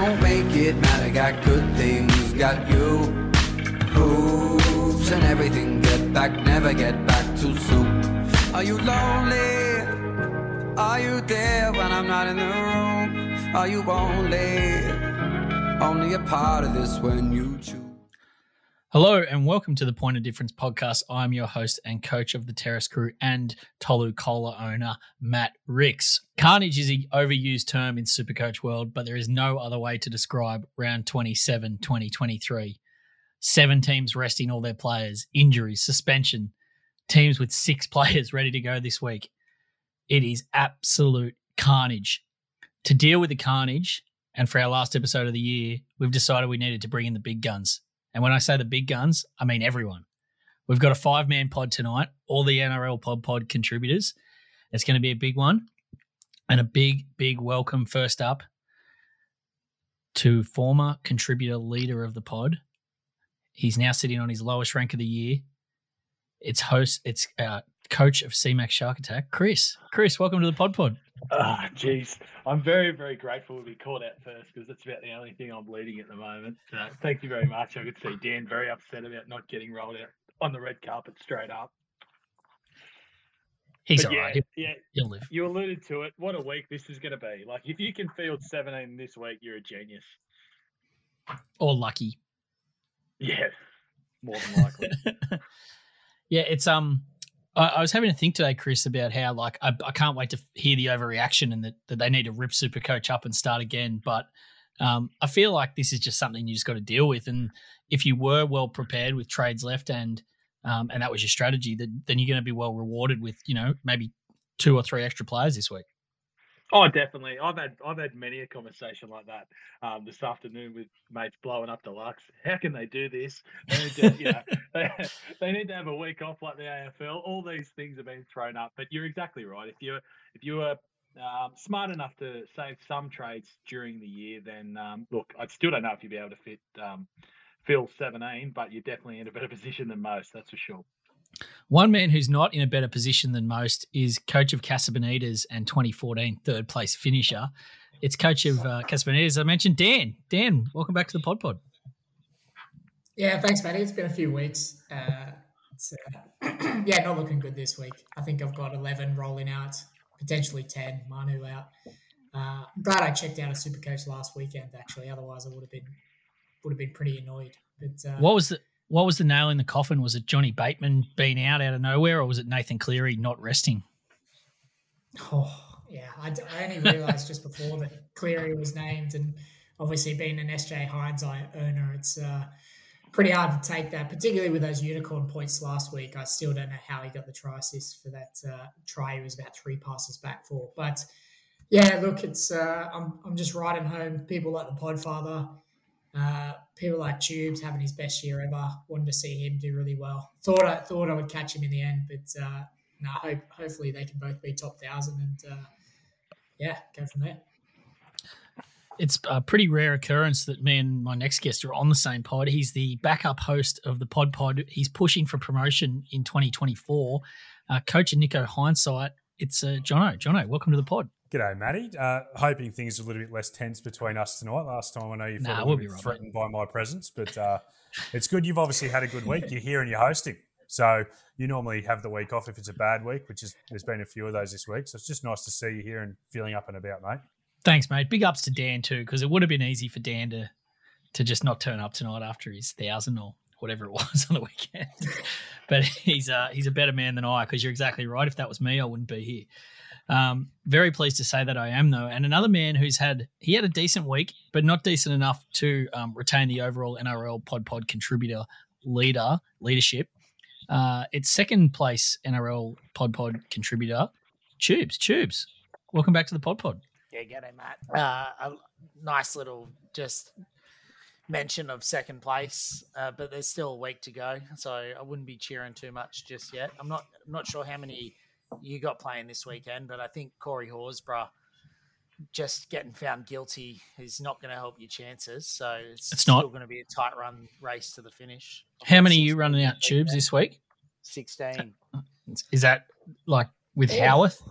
won't make it matter. Got good things, got you. Hoops and everything. Get back, never get back too soon. Are you lonely? Are you there when I'm not in the room? Are you only, only a part of this when you choose? Hello and welcome to the Point of Difference podcast. I'm your host and coach of the Terrace Crew and Tolu Koula owner, Matt Ricks. Carnage is an overused term in Supercoach world, but there is no other way to describe round 27, 2023. Seven teams resting all their players, injuries, suspension, teams with six players ready to go this week. It is absolute carnage. To deal with the carnage, and for our last episode of the year, we've decided we needed to bring in the big guns. And when I say the big guns, I mean everyone. We've got a five man pod tonight, all the NRL Pod Pod contributors. It's going to be a big one. And a big, big welcome first up to former contributor leader of the pod. He's now sitting on his lowest rank of the year. It's host, it's uh, coach of CMAX Shark Attack, Chris. Chris, welcome to the Pod Pod. Ah, jeez. I'm very, very grateful to be caught out first because that's about the only thing I'm bleeding at the moment. So thank you very much. I could see Dan very upset about not getting rolled out on the red carpet straight up. He's But all yeah, right. He'll, yeah, he'll live. you alluded to it. What a week this is going to be. Like, if you can field 17 this week, you're a genius. Or lucky. Yeah, more than likely. yeah, it's um. I, I was having to think today, Chris, about how like I, I can't wait to hear the overreaction and that, that they need to rip Supercoach up and start again. But um, I feel like this is just something you just got to deal with. And if you were well prepared with trades left and um, and that was your strategy, then then you're going to be well rewarded with you know maybe two or three extra players this week. Oh, definitely. I've had I've had many a conversation like that um, this afternoon with mates blowing up the deluxe. How can they do this? They need to, you know, they, they need to have a week off like the AFL. All these things have been thrown up. But you're exactly right. If you if you were um, smart enough to save some trades during the year, then um, look, I still don't know if you'll be able to fit um, fill 17, but you're definitely in a better position than most. That's for sure. One man who's not in a better position than most is coach of Casa Benitez and 2014 third place finisher. It's coach of uh, Casa Benitez. I mentioned Dan. Dan, welcome back to the Pod Pod. Yeah, thanks, Matty. It's been a few weeks. Uh, it's, uh, yeah, not looking good this week. I think I've got 11 rolling out, potentially 10. Manu out. Uh, I'm glad I checked out a super coach last weekend. Actually, otherwise I would have been would have been pretty annoyed. But uh, What was the what was the nail in the coffin? Was it Johnny Bateman being out out of nowhere, or was it Nathan Cleary not resting? Oh, yeah. I, d- I only realised just before that Cleary was named, and obviously being an SJ Hynes owner, it's uh, pretty hard to take that, particularly with those unicorn points last week. I still don't know how he got the try assist for that uh, try. He was about three passes back for, but yeah, look, it's uh, I'm I'm just riding home. People like the Podfather. Uh, people like Tubes having his best year ever. Wanted to see him do really well. Thought I thought I would catch him in the end, but uh, no, hope hopefully they can both be top thousand and uh, yeah, go from there. It's a pretty rare occurrence that me and my next guest are on the same pod. He's the backup host of the Pod Pod. He's pushing for promotion in 2024. Uh, Coach Nico Hindsight. It's uh, Jono. Jono, welcome to the pod. G'day, Matty. Uh, hoping things are a little bit less tense between us tonight. Last time I know you felt Nah, a little we'll bit threatened by my presence, but uh, it's good you've obviously had a good week. You're here and you're hosting. So you normally have the week off if it's a bad week, which is there's been a few of those this week. So it's just nice to see you here and feeling up and about, mate. Thanks, mate. Big ups to Dan too, because it would have been easy for Dan to to just not turn up tonight after his thousand or whatever it was on the weekend. but he's uh, he's a better man than I, because you're exactly right. If that was me, I wouldn't be here. Um, very pleased to say that I am though, and another man who's had he had a decent week, but not decent enough to um, retain the overall NRL Pod Pod contributor leader leadership. Uh, it's second place NRL Pod Pod contributor, Tubes. Tubes, welcome back to the Pod Pod. Yeah, g'day, Matt. Uh, a nice little just mention of second place, uh, but there's still a week to go, so I wouldn't be cheering too much just yet. I'm not I'm not sure how many you got playing this weekend, but I think Corey Horsburgh just getting found guilty is not going to help your chances. So it's, It's still not. going to be a tight run race to the finish. How many are you running out this tubes weekend. this week? Sixteen Is that like with Yeah. Howarth?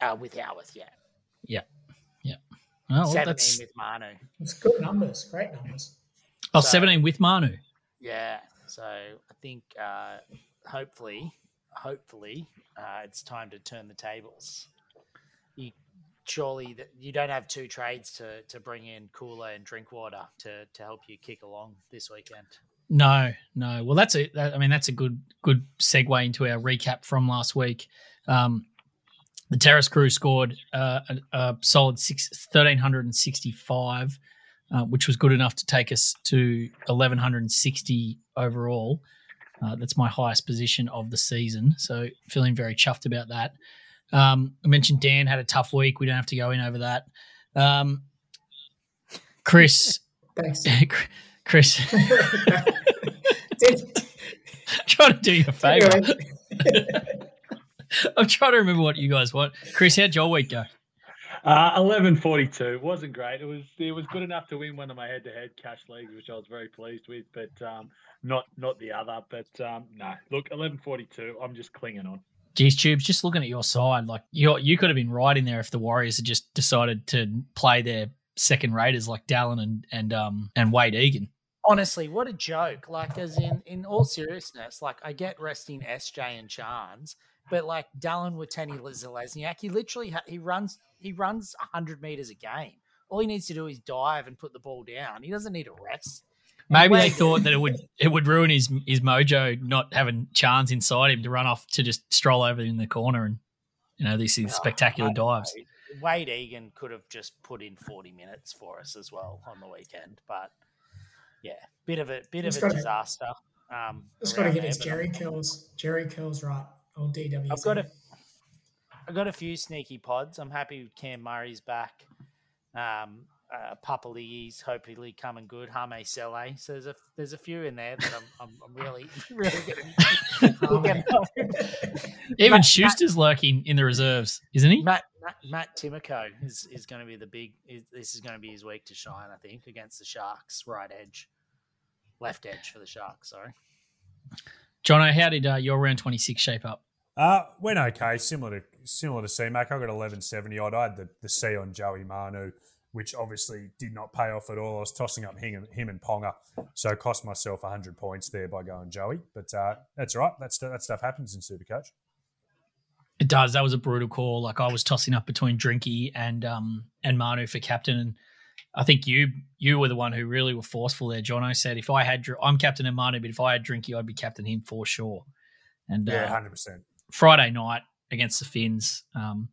uh, with Howarth, yeah. Yeah, yeah. Oh, well, 17 that's with Manu. It's good numbers, great numbers. oh, So- 17 with Manu. Yeah. So I think uh, hopefully, hopefully, uh, it's time to turn the tables. You surely that you don't have two trades to to bring in Koula and Drinkwater to to help you kick along this weekend. No, no. Well, that's a. That, I mean, that's a good good segue into our recap from last week. Um, the Terrace crew scored uh, a, a solid six, 1,365, uh, which was good enough to take us to 1,160 overall. Uh, that's my highest position of the season. So feeling very chuffed about that. Um, I mentioned Dan had a tough week. We don't have to go in over that. Um, Chris, Thanks. Chris, trying to do you a favor. I'm trying to remember what you guys want. Chris, how'd your week go? Uh, eleven forty two wasn't great. It was it was good enough to win one of my head to head cash leagues, which I was very pleased with, but um, not not the other. But um, no, look, eleven forty two. I'm just clinging on. Geez, Tubes, just looking at your side, like you you could have been right in there if the Warriors had just decided to play their second raiders like Dallin and and um and Wayde Egan. Honestly, what a joke! Like, as in, in all seriousness, like I get resting SJ and Chance, but like Dallin Watene-Zelezniak, he literally ha- he runs he runs hundred meters a game. All he needs to do is dive and put the ball down. He doesn't need a rest. Maybe they thought that it would it would ruin his his mojo not having chance inside him to run off to just stroll over in the corner and you know these, these Oh, spectacular dives. know. Wayde Egan could have just put in forty minutes for us as well on the weekend, but yeah, bit of a bit He's of a gotta- disaster. Um, just got to get his Jerry kills, Jerry kills right. Old DW. I've got a, I've got a few sneaky pods. I'm happy with Cam Murray's back. Um, uh, Papali's hopefully coming good. Hame Sele. So there's a there's a few in there that I'm I'm, I'm really really getting, looking Even Matt- Schuster's lurking in the reserves, isn't he? Matt Matt, Matt Timoko is, is going to be the big. Is, this is going to be his week to shine, I think, against the Sharks. Right edge, left edge for the Sharks. Sorry. Jono, how did uh, your round twenty six shape up? Uh, went okay, similar to similar to C Mac. I got eleven seventy odd. I had the, the C on Joey Manu, which obviously did not pay off at all. I was tossing up him, him and Ponga, so cost myself hundred points there by going Joey. But uh, that's all right. That's that stuff happens in Supercoach. It does. That was a brutal call. Like I was tossing up between Drinky and um and Manu for captain, and I think you you were the one who really were forceful there. Jono said, "If I had, I'm captain Manu, but if I had Drinky, I'd be captain him for sure." And Yeah, uh, hundred percent. Friday night against the Finns, um,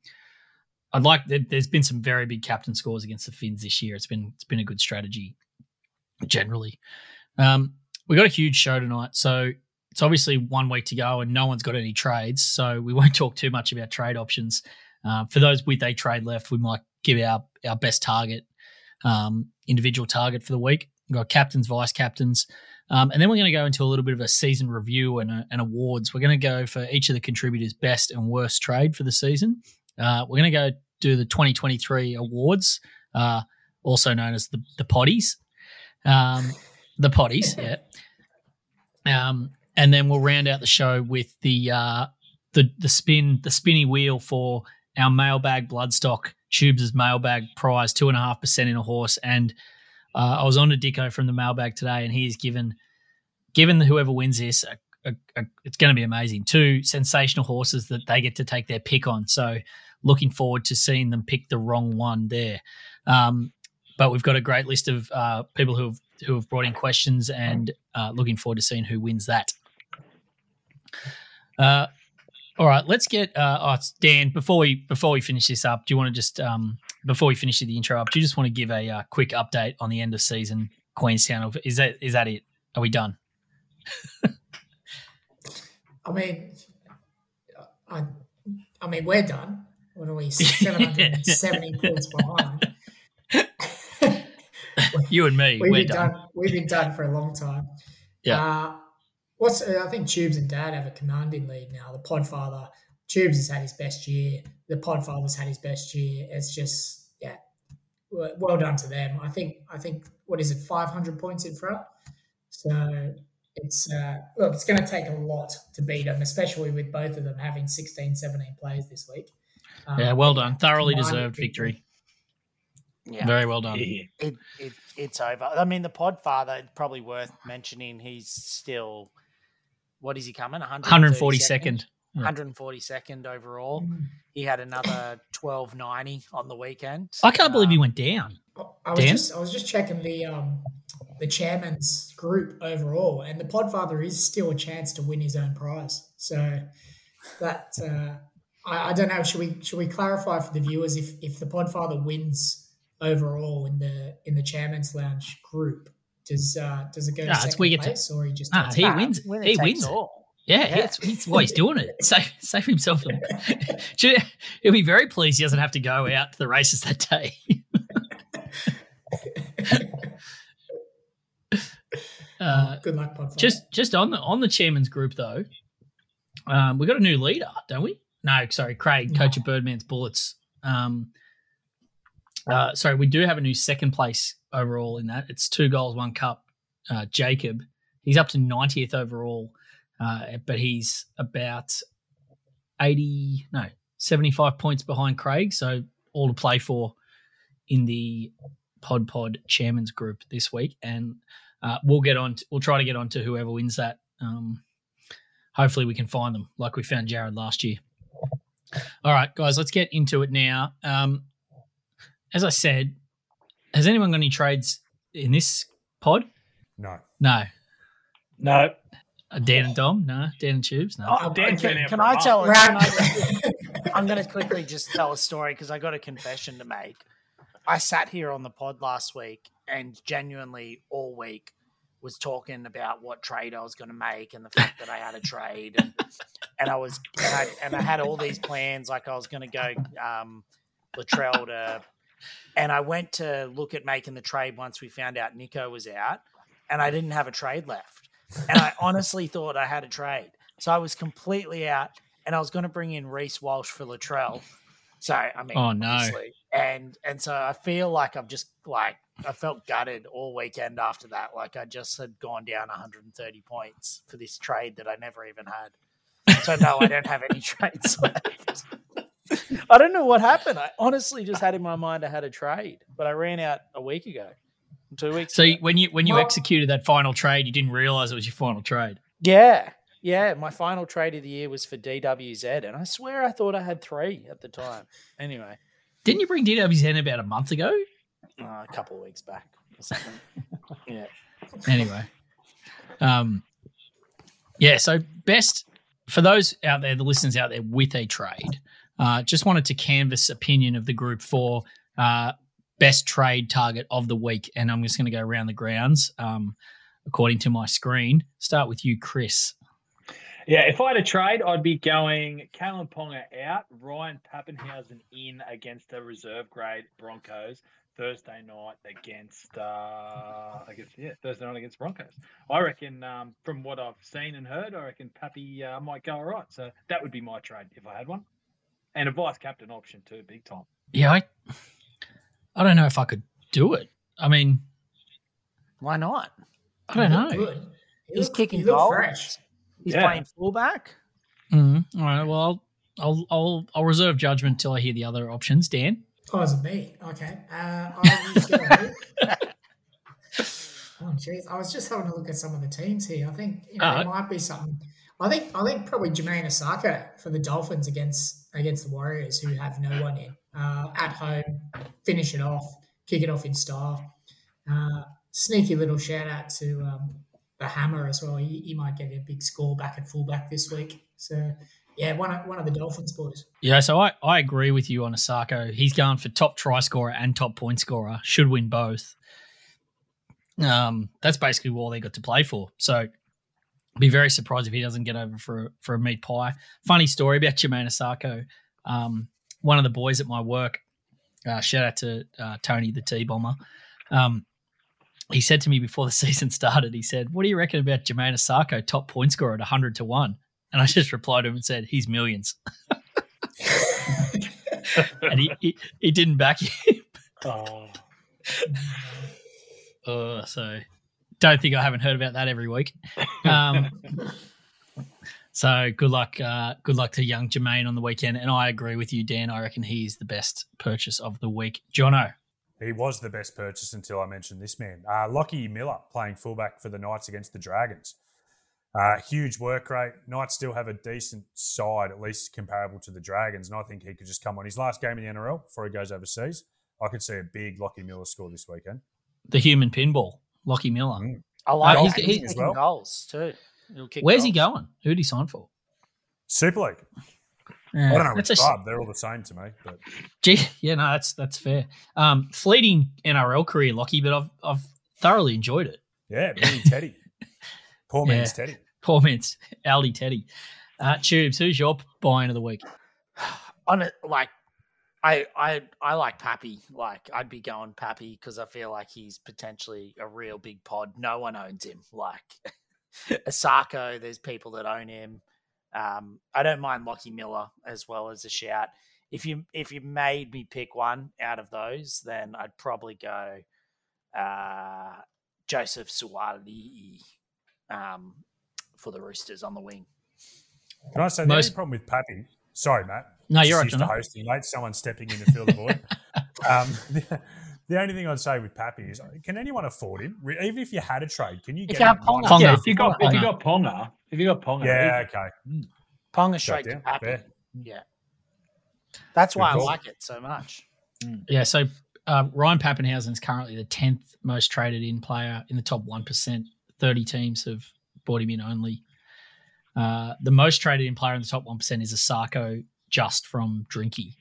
I'd like. there- There's been some very big captain scores against the Finns this year. It's been it's been a good strategy generally. Um, we got a huge show tonight, so it's obviously one week to go, and no one's got any trades, so we won't talk too much about trade options. Uh, for those with a trade left, we might give our our best target, um, individual target for the week. We've got captains, vice captains, um, and then we're going to go into a little bit of a season review and, uh, and awards. We're going to go for each of the contributors' best and worst trade for the season. Uh, we're going to go do the 2023 awards, uh, also known as the the Poddies, um, the Poddies, yeah. Um, and then we'll round out the show with the uh, the the spin the spinny wheel for our mailbag bloodstock tubes' mailbag prize two and a half percent in a horse. And uh, I was on to Dicko from the mailbag today, and he's given given whoever wins this, a, a, a, it's going to be amazing. Two sensational horses that they get to take their pick on. So looking forward to seeing them pick the wrong one there. Um, but we've got a great list of uh, people who have who have brought in questions, and uh, looking forward to seeing who wins that. Uh, all right, let's get uh, oh, it's Dan. Before we before we finish this up, do you want to just um, before we finish the intro up, do you just want to give a uh, quick update on the end of season Queenstown? Is that is that it? Are we done? I mean, I, I mean, we're done. What are we? Seven hundred and seventy points behind. You and me, We've we're been done. done. We've been done for a long time. Yeah. Uh, what's uh, I think Tubes and Dad have a commanding lead now. The Podfather Tubes has had his best year. The Podfather's had his best year. It's just yeah, well well done to them. I think I think what is it, five hundred points in front. So it's uh, look, it's going to take a lot to beat them, especially with both of them having 16, 17 plays this week. Um, Yeah, well done. Thoroughly deserved victory. Yeah. Very well done. It, it it's over. I mean, the Podfather, it's probably worth mentioning. He's still, what is he coming? 142nd. 142nd overall. He had another 1290 on the weekend. I can't believe he Um, went down. I was Dan? just I was just checking the um the chairman's group overall, and the Podfather is still a chance to win his own prize. So that uh, I, I don't know. Should we should we clarify for the viewers if if the Podfather wins overall in the in the chairman's lounge group? Does uh, does it go Nah, to it's we second get to- or he just Nah, he? Nah, wins. winner He wins. all. Yeah, Yeah. That's, that's why he's doing it. Save, save himself. He'll be very pleased he doesn't have to go out to the races that day. uh, Good luck, Podfather. just just on the on the chairman's group though, um, we got a new leader, don't we? No, sorry, Craig, coach of Birdman's Bullets. Um, uh, sorry, we do have a new second place overall in that. It's two goals, one cup. Uh, Jacob, he's up to 90th overall, uh, but he's about 80, no, 75 points behind Craig. So all to play for in the Pod Pod Chairman's group this week, and uh, we'll get on. To, we'll try to get on to whoever wins that. Um, hopefully, we can find them like we found Jared last year. All right, guys, let's get into it now. Um, as I said, has anyone got any trades in this pod? No. No. No. Uh, Dan and Dom? No. Dan and Tubes? No. Oh, Dan's can been out can for a I month. tell? Right. Can I, I'm going to quickly just tell a story because I got a confession to make. I sat here on the pod last week and genuinely all week was talking about what trade I was going to make and the fact that I had a trade and, and I was and I, and I had all these plans like I was going to go um, Latrell to and I went to look at making the trade once we found out Nico was out and I didn't have a trade left and I honestly thought I had a trade so I was completely out and I was going to bring in Reece Walsh for Latrell so I mean Oh, no. obviously. and and so I feel like I've just like I felt gutted all weekend after that. Like I just had gone down 130 points for this trade that I never even had. So no, I don't have any trades left. I don't know what happened. I honestly just had in my mind I had a trade, but I ran out a week ago, two weeks. So ago. when you when you Well- executed that final trade, you didn't realize it was your final trade. yeah, yeah, my final trade of the year was for DWZ, and I swear I thought I had three at the time. Anyway, Didn't you bring DWZ in about a month ago? uh, a couple of weeks back or something. yeah. anyway um yeah so best for those out there the listeners out there with a trade uh just wanted to canvas opinion of the group for uh best trade target of the week and i'm just going to go around the grounds um according to my screen start with you chris Yeah, if I had a trade, I'd be going Kalyn Ponga out, Ryan Papenhuyzen in against the reserve grade Broncos Thursday night against, uh, I guess, yeah, Thursday night against Broncos. I reckon, um, from what I've seen and heard, I reckon Pappy uh, might go all right. So that would be my trade if I had one. And a vice captain option too, big time. yeah i i don't know if i could do it i mean Why not? i don't know Good. He's looked- kicking he goals. fresh. He's Yeah. playing fullback. Mhm. all right well I'll, I'll i'll i'll reserve judgment till i hear the other options dan Oh, is it me? Okay. Uh, I was oh, jeez. I was just having a look at some of the teams here. I think you know there might be something. I think I think probably Jamayne Isaako for the Dolphins against against the Warriors, who have no one in uh, at home. Finish it off, kick it off in style. Uh, sneaky little shout out to um, the Hammer as well. He, he might get a big score back at fullback this week. So yeah, one of, one of the Dolphins boys. Yeah, so I, I agree with you on Isaako. He's going for top try scorer and top point scorer. Should win both. Um, that's basically all they got to play for. So be very surprised if he doesn't get over for for a meat pie. Funny story about Jamayne Isaako. Um, one of the boys at my work, uh, shout out to uh, Tony the T Bomber. Um, he said to me before the season started, he said, "What do you reckon about Jamayne Isaako, top point scorer at hundred to one?" And I just replied to him and said, "He's millions. and he, he, he didn't back him. Oh. Uh, so don't think I haven't heard about that every week. Um, so good luck, uh, good luck to young Jamayne on the weekend. And I agree with you, Dan. I reckon he's the best purchase of the week. Jono, he was the best purchase until I mentioned this man. Uh, Lockie Miller playing fullback for the Knights against the Dragons. Uh, huge work rate. Knights still have a decent side, at least comparable to the Dragons, and I think he could just come on his last game in the NRL before he goes overseas. I could see a big Lockie Miller score this weekend. The human pinball, Lockie Miller. Mm. I like Uh, he's, he's- he's, he's- as well. goals too. He'll kick Where's he going? Who did he sign for? Super League. Yeah, I don't know that's which a- club. They're all the same to me. But Gee, yeah, no, that's that's fair. Um, fleeting NRL career, Lockie, but I've I've thoroughly enjoyed it. yeah, mini Teddy. Poor Yeah. man's Teddy. Poor man's Aldi Teddy. Uh, Tubes, who's your buy of the week? on it like I I I like Pappy. Like I'd be going Pappy because I feel like he's potentially a real big pod. No one owns him. Like Isaako, there's people that own him. Um, I don't mind Lockie Miller as well as a shout. If you if you made me pick one out of those, then I'd probably go uh, Joseph Suaalii um, for the Roosters on the wing. Can I say the Most- only problem with Pappy? Sorry, Matt. No, you're right, used to hosting, mate. Someone stepping in to fill the void. um, the, the only thing I'd say with Pappy is, can anyone afford him? Re- Even if you had a trade, can you If get you have Ponga. Ponga. Yeah, if you got if you Ponga. got Ponga, if you got Ponga, Yeah, easy. okay. Ponga Shut straight to down. Pappy. Fair. Yeah. That's why I call. like it so much. Yeah, so uh, Ryan Papenhuyzen is currently the tenth most traded in player in the top one percent. Thirty teams have bought him in only. Uh, the most traded in player in the top one percent is Isaako, just from Drinky.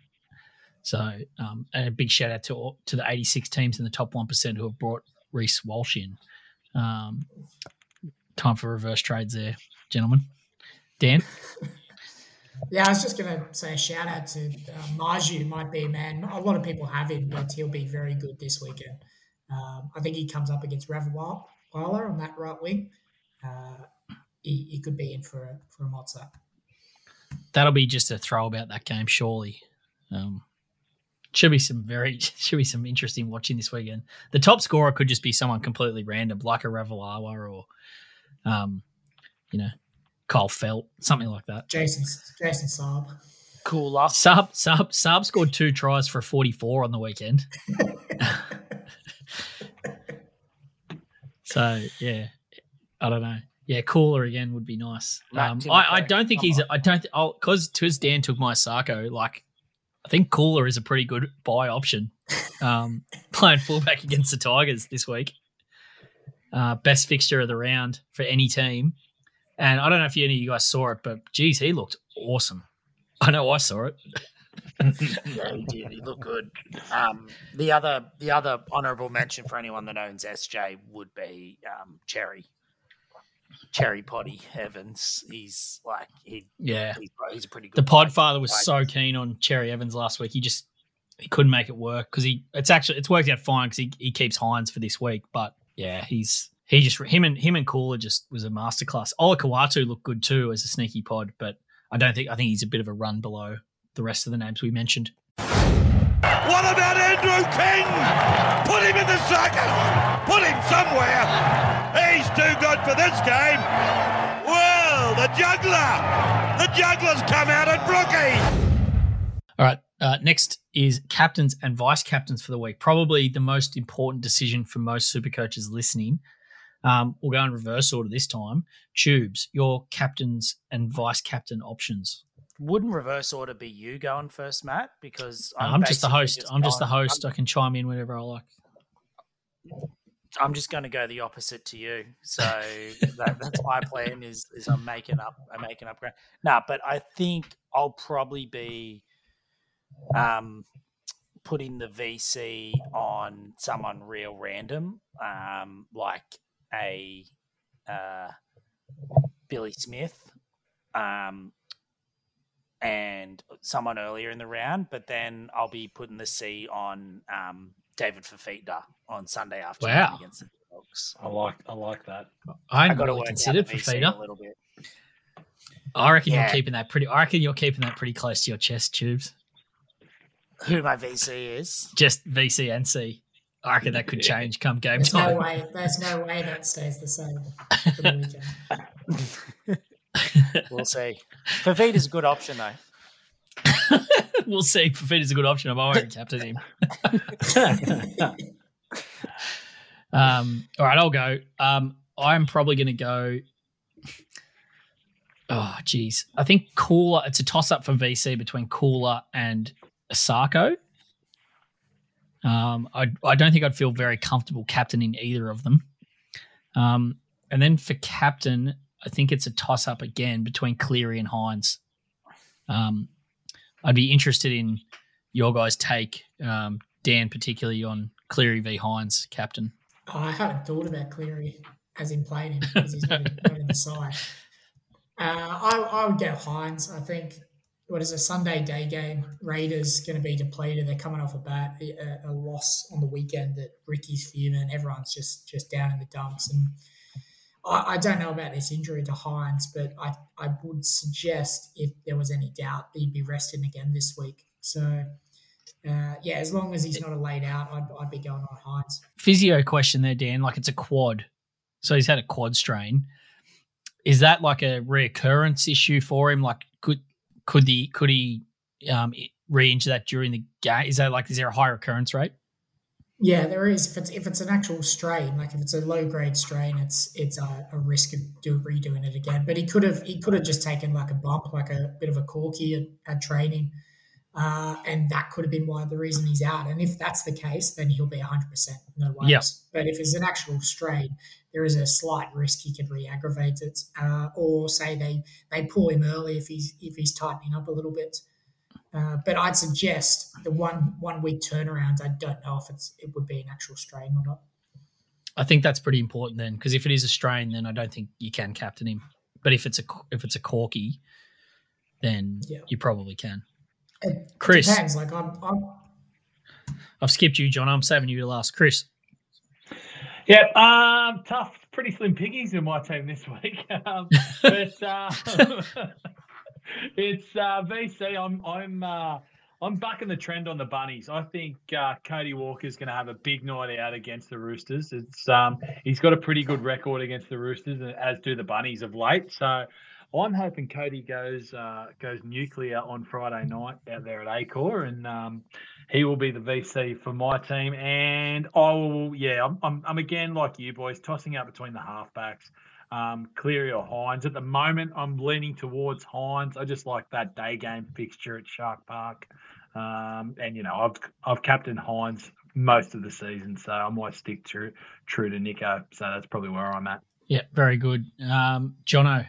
So, um, and a big shout out to to the eighty six teams in the top one percent who have brought Reece Walsh in. Um, time for reverse trades there, gentlemen. Dan, Yeah, I was just going to say a shout out to uh, Marzhew, might be a man. A lot of people have him, but he'll be very good this weekend. Um, I think he comes up against Ravalawa on that right wing. Uh, he, he could be in for a, for a mozza. that'll be just a throw about that game, surely. Um, should be some very should be some interesting watching this weekend. The top scorer could just be someone completely random, like a Ravalawa or, um, you know, Kyle Feldt, something like that. Jason Jason Saab. Koula. Saab Saab Saab scored two tries for forty four on the weekend. so yeah, I don't know. Yeah, Koula again would be nice. Um, I, I don't think he's. I don't. I'll because because Dan took my Sarko. Like, I think Koula is a pretty good buy option. Um, playing fullback against the Tigers this week. Uh, best fixture of the round for any team. And I don't know if any of you guys saw it, but geez, he looked awesome. I know I saw it. yeah, he did. He looked good. Um, the other, the other honourable mention for anyone that owns SJ would be um, Cherry, Cherry Potty Evans. He's like he, Yeah. he's, he's a pretty good. The player. Podfather was so keen on Cherry Evans last week. He just he couldn't make it work because he it's actually it's worked out fine because he, he keeps Hynes for this week. But yeah, he's he just him and him and Koula just was a masterclass. Olakau'atu looked good too as a sneaky pod, but I don't think I think he's a bit of a run below the rest of the names we mentioned. What about Andrew King? Put him in the circus. Put him somewhere. He's too good for this game. Well, the juggler. The juggler's come out at Brookie. All right. Uh, next is captains and vice captains for the week. Probably the most important decision for most super coaches listening. Um, we'll go in reverse order this time. Tubes, your captains and vice captain options. Wouldn't reverse order be you going first, Matt? Because I'm, I'm, just the basically host. I'm just the going- host. I can chime in whenever I like. I'm just going to go the opposite to you. So that, that's my plan. Is is I'm making up. I'm making up ground. Nah, but I think I'll probably be um, putting the VC on someone real random, um, like a uh, Billy Smith, um, and someone earlier in the round. But then I'll be putting the C on um, David Fifita on Sunday afternoon Wow. against the Dogs. I like I like that. I hadn't got to really work considered out the for VC feeder. a little bit. I reckon Yeah. you're keeping that pretty. I reckon you're keeping that pretty close to your chest, Tubes. Who my VC is? Just VC and C. I reckon that could change come game There's no time. way. There's no way that stays the same for the weekend. We'll see. Fifita's a good option though. we'll see. Fifita's a good option. I won't captain him. um, all right, I'll go. Um, I'm probably going to go. Oh, geez. I think Koula, It's a toss up for VC between Koula and Isaako. Um, I I don't think I'd feel very comfortable captaining either of them. Um, and then for captain, I think it's a toss up again between Cleary and Hynes. Um, I'd be interested in your guys' take, um, Dan, particularly on Cleary v Hynes, captain. Oh, I haven't thought about Cleary as in playing him because he's not in, not in the side. Uh, I, I would go Hynes. I think what is a Sunday day game? Raiders going to be depleted. They're coming off a bat a, a loss on the weekend that Ricky's fuming. Everyone's just just down in the dumps, and I, I, don't know about this injury to Hynes, but I I would suggest if there was any doubt, he'd be resting again this week. So. Uh, yeah, as long as he's not a laid out, I'd, I'd be going on Hynes. Physio question there, Dan. Like it's a quad, so he's had a quad strain. Is that like a reoccurrence issue for him? Like could could the could he um, re-injure that during the game? Is that like is there a high recurrence rate? Yeah, there is. If it's if it's an actual strain, like if it's a low grade strain, it's it's a, a risk of do, redoing it again. But he could have he could have just taken like a bump, like a bit of a corky at, at training, uh, and that could have been why the reason he's out. And if that's the case, then he'll be hundred percent no worries. But if it's an actual strain, there is a slight risk he could re-aggravate it, uh, or say they they pull him early if he's if he's tightening up a little bit. Uh, but I'd suggest the one one week turnaround. I don't know if it's it would be an actual strain or not. I think that's pretty important then, because if it is a strain, then I don't think you can captain him. But if it's a if it's a corky, then yeah. you probably can. It Chris, depends. Like I'm, I'm, I've skipped you, John. I'm saving you to last. Chris. Yep, um, tough, pretty slim piggies in my team this week. Um, but uh, it's uh, VC. I'm I'm uh, I'm bucking the trend on the bunnies. I think uh, Cody Walker is going to have a big night out against the Roosters. It's um, he's got a pretty good record against the Roosters, as do the bunnies of late. So I'm hoping Cody goes uh, goes nuclear on Friday night out there at Accor, and um, he will be the VC for my team. And I will, yeah, I'm, I'm, I'm again like you boys, tossing out between the halfbacks um, Cleary or Hynes. At the moment, I'm leaning towards Hynes. I just like that day game fixture at Shark Park. Um, and you know, I've I've captained Hynes most of the season, so I might stick true true to Nico. So that's probably where I'm at. Yeah, very good. Um, Jono,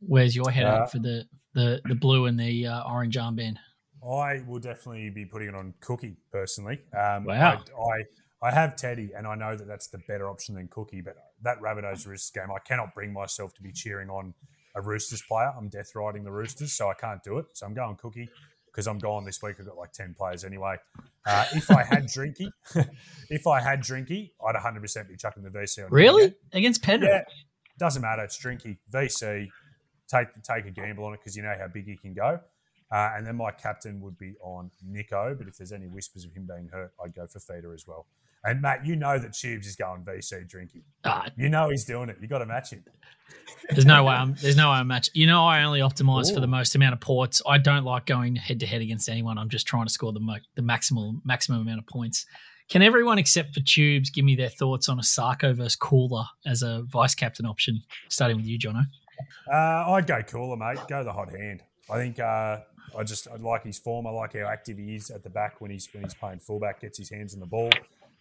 where's your head uh, for the, the the blue and the uh, orange armband? I will definitely be putting it on Cookie personally. Um, wow. I, I I have Teddy, and I know that that's the better option than Cookie. But that Rabbitohs Roosters game, I cannot bring myself to be cheering on a Roosters player. I'm death riding the Roosters, so I can't do it. So I'm going Cookie because I'm gone this week. I've got like ten players anyway. Uh, if I had Drinky, if I had Drinky, I'd 100 percent be chucking the VC on. Really against Penrith? Yeah, doesn't matter. It's Drinky VC. Take take a gamble on it because you know how big he can go. Uh, and then my captain would be on Nico. But if there's any whispers of him being hurt, I'd go for Feeder as well. And Matt, you know that Tubes is going VC drinking. Ah. You know he's doing it. You got to match him. There's no way I'm. There's no way I'm match. You know I only optimize Ooh. for the most amount of ports. I don't like going head to head against anyone. I'm just trying to score the mo- the maximal maximum amount of points. Can everyone except for Tubes give me their thoughts on Isaako versus Koula as a vice captain option? Starting with you, Jono. Uh, I'd go Koula, mate. Go the hot hand. I think uh, I just I like his form. I like how active he is at the back when he's when he's playing fullback, gets his hands on the ball.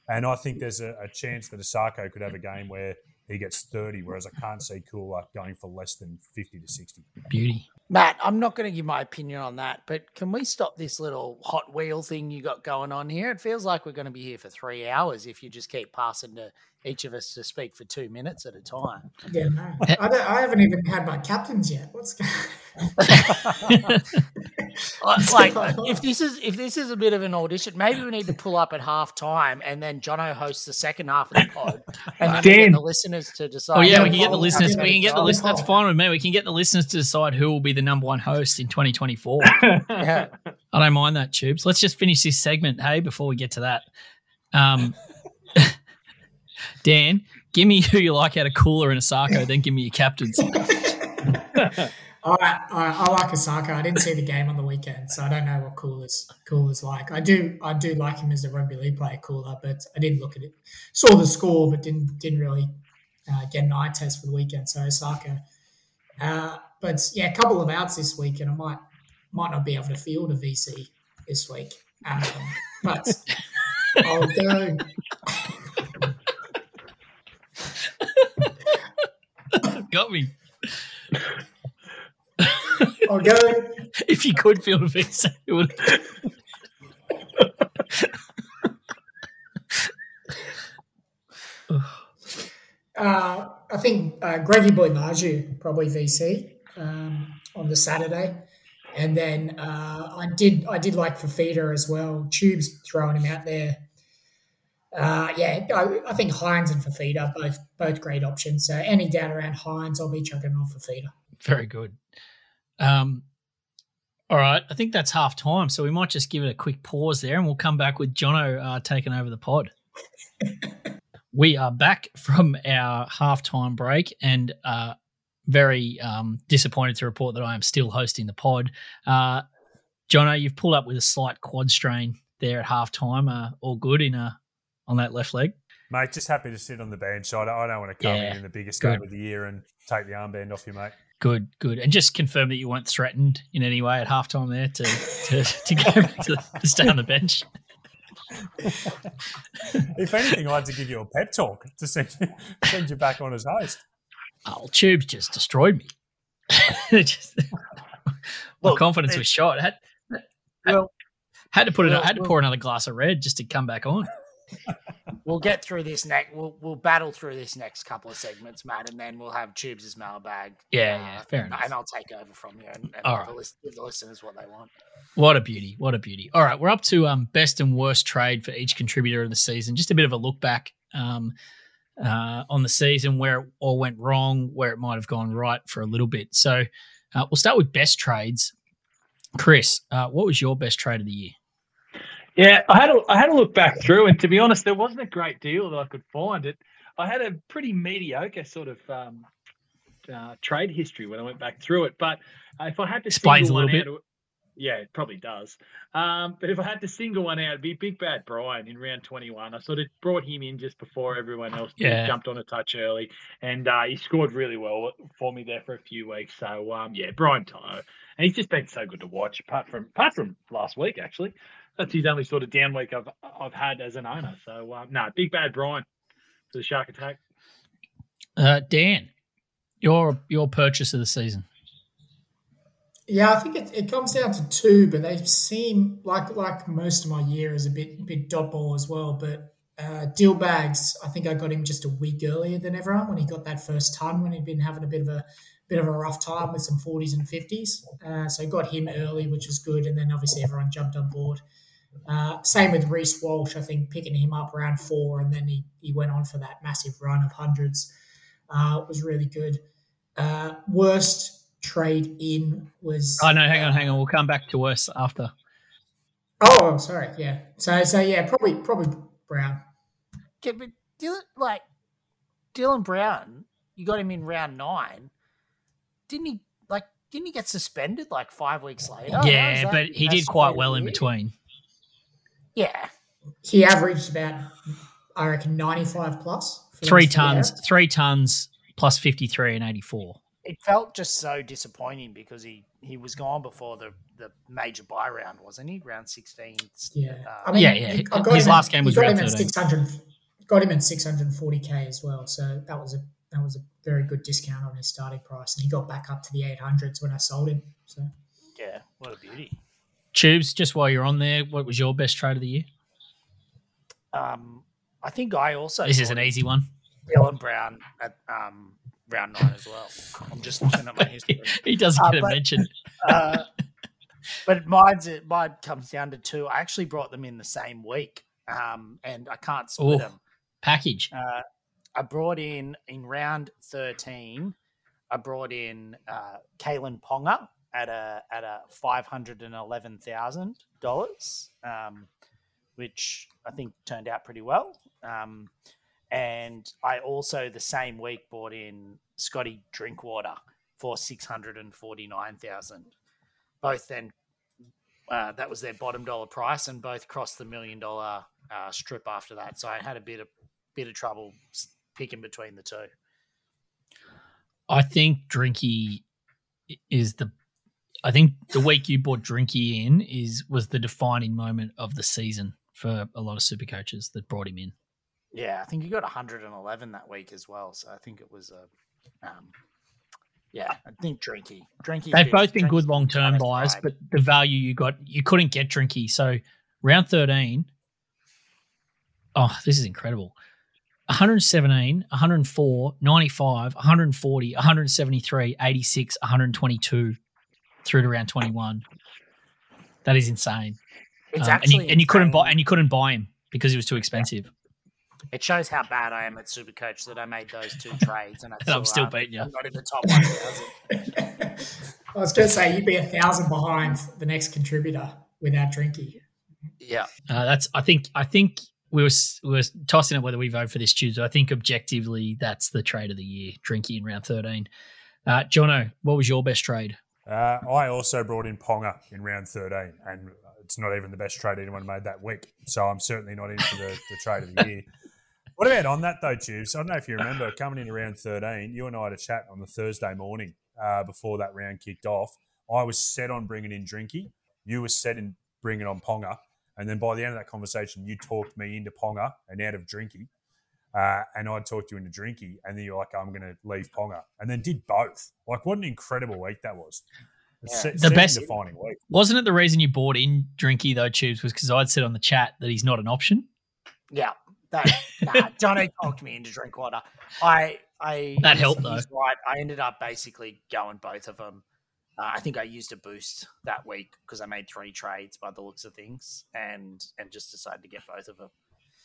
And I think there's a, a chance that Isaako could have a game where he gets 30, whereas I can't see Koula going for less than 50 to 60. Beauty. Matt, I'm not going to give my opinion on that, but can we stop this little hot wheel thing you got going on here? It feels like we're going to be here for three hours if you just keep passing to each of us to speak for two minutes at a time. Yeah, no. I, I haven't even had my captains yet. What's going like if this is if this is a bit of an audition, maybe we need to pull up at half time and then Jono hosts the second half of the pod, and then get the listeners to decide. Oh yeah, we can get the listeners. We can get the listeners. That's fine with me. We can get the listeners to decide who will be the number one host in 2024. yeah. I don't mind that, Tubes. Let's just finish this segment, hey, before we get to that. Um, Dan, give me who you like out of Koula and Isaako, then give me your captains. I, I, I like Isaako. I didn't see the game on the weekend, so I don't know what cool is cool is like. I do I do like him as a rugby league player, Koula, but I didn't look at it. Saw the score, but didn't didn't really uh, get an eye test for the weekend. So Isaako, uh, but yeah, a couple of outs this week, and I might might not be able to field a VC this week. Um, but I'll go. Got me. I'll go. If you could field a visa, it would. Uh, I think uh, Greggy Boy Marzhew probably VC um, on the Saturday, and then uh, I did I did like Fifita as well. Tubes throwing him out there. Uh, yeah, I, I think Hynes and Fifita both both great options. So any doubt around Hynes, I'll be chucking on Fifita. Very good. Um, all right, I think that's half time, so we might just give it a quick pause there, and we'll come back with Jono uh, taking over the pod. we are back from our halftime break, and uh, very um, disappointed to report that I am still hosting the pod. Uh, Jono, you've pulled up with a slight quad strain there at halftime. Uh, all good in uh, on that left leg. Mate, just happy to sit on the bench. I don't, I don't want to come Yeah, in in the biggest good. game of the year and take the armband off you, mate. Good, good, and just confirm that you weren't threatened in any way at halftime there to to, to go back to, to stay on the bench. if anything, I had to give you a pep talk to send you, send you back on as host. Oh, Tubes just destroyed me. Just- my confidence it- was shot. Had, had, Well, had to put it. well, had to well- pour another glass of red just to come back on. We'll get through this next. We'll we'll battle through this next couple of segments, Matt, and then we'll have Tubes' mailbag. Yeah, yeah, fair and, enough. and I'll take over from you and, and All the, list, the listeners what they want. What a beauty! What a beauty! All right, we're up to um, best and worst trade for each contributor of the season. Just a bit of a look back um, uh, on the season where it all went wrong, where it might have gone right for a little bit. So uh, we'll start with best trades. Chris, uh, what was your best trade of the year? Yeah, I had a, I had a look back through, and to be honest, there wasn't a great deal that I could find. It, I had a pretty mediocre sort of um, uh, trade history when I went back through it. But uh, if I had to Explains a little one out, yeah, it probably does. Um, but if I had to single one out, it'd be Big Bad Brian in round 21. I sort of brought him in just before everyone else Yeah. jumped on a touch early, and uh, he scored really well for me there for a few weeks. So um, yeah, Brian Tyler, and he's just been so good to watch. Apart from apart from last week, actually, that's his only sort of down week I've I've had as an owner. So um, no, Big Bad Brian for the Shark Attack. Uh, Dan, your your purchase of the season. Yeah, I think it, it comes down to two, but they seem like like most of my year is a bit bit dot ball as well. But uh, Deal Bags, I think I got him just a week earlier than everyone when he got that first ton when he'd been having a bit of a bit of a rough time with some 40s and 50s. Uh, so got him early, which was good, and then obviously everyone jumped on board. Uh, same with Reece Walsh, I think picking him up around four, and then he, he went on for that massive run of hundreds. Uh, was really good. Uh, worst trade in was. Oh no, hang on, uh, hang on. We'll come back to us after. Oh, sorry. Yeah. So, so yeah, probably, probably Brown. Okay, but Dylan, like Dylan Brown, you got him in round nine. Didn't he? Like, didn't he get suspended like five weeks later? yeah, that- but he did quite weird. well in between. Yeah, He averaged about, I reckon, ninety-five plus. Three tons, outs. three tons plus fifty three and eighty four. it felt just so disappointing because he he was gone before the the major buy round, wasn't he? Round sixteen. Yeah. Uh, Yeah, yeah. he- I got His him at- last game he was got round him at 13. six hundred. Got him at six hundred and forty k as well. So that was a that was a very good discount on his starting price, and he got back up to the eight hundreds when I sold him. So yeah, what a beauty. Tubes, just while you're on there, what was your best trade of the year? Um, I think I also This is an easy one. Dylan Brown at um round nine as well. I'm just looking at my history. he doesn't Uh, get a but- mention. Uh, but mine's mine comes down to two. I actually brought them in the same week, um, and I can't split Oh. them. Package. Uh, I brought in in round thirteen. I brought in uh, Kalyn Ponga at a at a five hundred and eleven thousand dollars, um, which I think turned out pretty well. Um, and I also the same week bought in Scotty Drinkwater for six hundred and forty nine thousand. Both then uh, that was their bottom dollar price, and both crossed the million dollar uh, strip after that. So I had a bit of bit of trouble picking between the two. I think Drinky is the. I think the week you bought Drinky in is was the defining moment of the season for a lot of super coaches that brought him in. Yeah, I think you got 111 that week as well. So I think it was a, um, yeah, I think Drinky, Drinky. They've both been good long term buys, but the value you got, you couldn't get Drinky. So round 13, oh, this is incredible. 117, 104, 95, 140, 173, 86, 122 through to round 21. That is insane. it's Um, and you, and you couldn't buy and you couldn't buy him because he was too expensive. It shows how bad I am at Supercoach that I made those two trades, and, I And I'm still uh, beating you. I'm not in the top 1,000. I was going to say you'd be a thousand behind the next contributor without Drinky. yeah, Uh, that's I think I think we were we were tossing it whether we vote for this Tuesday. I think objectively that's the trade of the year. Drinky in round thirteen. Uh, Jono, what was your best trade? Uh, I also brought in Ponga in round 13, and it's not even the best trade anyone made that week. So I'm certainly not in for the, the trade of the year. What about on that, though, Tubes? I don't know if you remember coming in around 13, you and I had a chat on the Thursday morning uh, before that round kicked off. I was set on bringing in Drinky. You were set in bringing on Ponga. And then by the end of that conversation, you talked me into Ponga and out of Drinky. Uh, and I talked you into Drinky, and then you're like, I'm going to leave Ponga. And then did both. Like, what an incredible week that was. It's Yeah. se- The best- defining week. Wasn't it the reason you bought in Drinky though, Tubes, was because I'd said on the chat that he's not an option? yeah. That, nah, Johnny talked me into Drinkwater. I, I That he's- helped, though. he's Right, I ended up basically going both of them. Uh, I think I used a boost that week because I made three trades by the looks of things, and and just decided to get both of them.